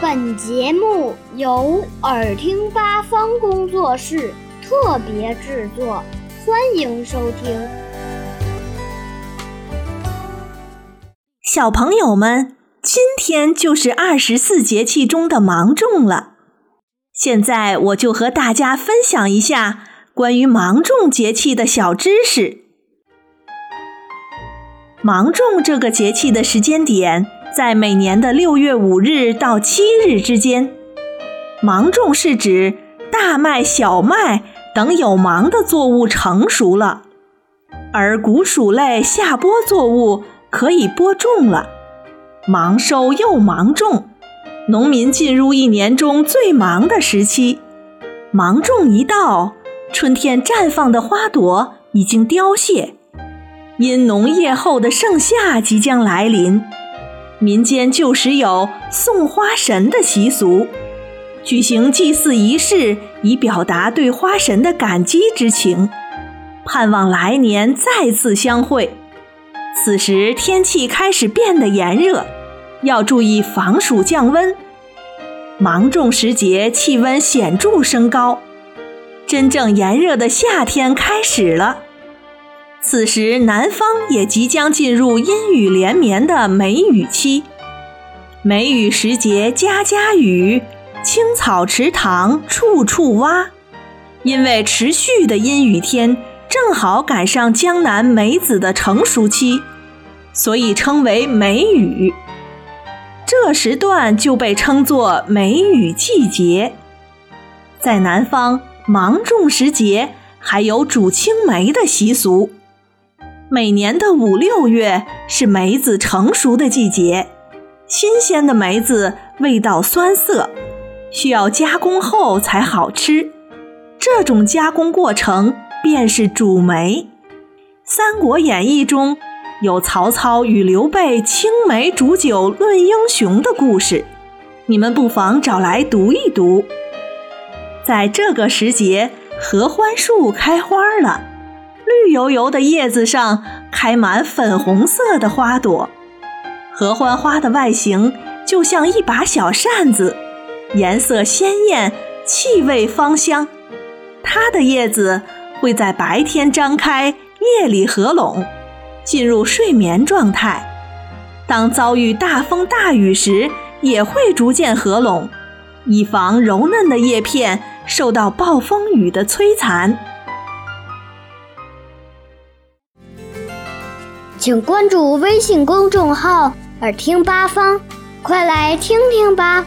本节目由耳听八方工作室特别制作，欢迎收听。小朋友们，今天就是二十四节气中的芒种了。现在我就和大家分享一下关于芒种节气的小知识。芒种这个节气的时间点在每年的六月五日到七日之间。芒种是指大麦、小麦等有芒的作物成熟了，而谷薯类下播作物可以播种了。忙收又忙种，农民进入一年中最忙的时期。芒种一到，春天绽放的花朵已经凋谢。因农业后的盛夏即将来临，民间旧时有送花神的习俗，举行祭祀仪式，以表达对花神的感激之情，盼望来年再次相会。此时天气开始变得炎热，要注意防暑降温。芒种时节气温显著升高，真正炎热的夏天开始了。此时，南方也即将进入阴雨连绵的梅雨期。梅雨时节，家家雨，青草池塘处处蛙。因为持续的阴雨天正好赶上江南梅子的成熟期，所以称为梅雨。这时段就被称作梅雨季节。在南方，芒种时节还有煮青梅的习俗。每年的五六月是梅子成熟的季节，新鲜的梅子味道酸涩，需要加工后才好吃。这种加工过程便是煮梅。《三国演义》中有曹操与刘备青梅煮酒论英雄的故事，你们不妨找来读一读。在这个时节，合欢树开花了。绿油油的叶子上开满粉红色的花朵，合欢花的外形就像一把小扇子，颜色鲜艳，气味芳香。它的叶子会在白天张开，夜里合拢，进入睡眠状态。当遭遇大风大雨时，也会逐渐合拢，以防柔嫩的叶片受到暴风雨的摧残。请关注微信公众号“耳听八方”，快来听听吧。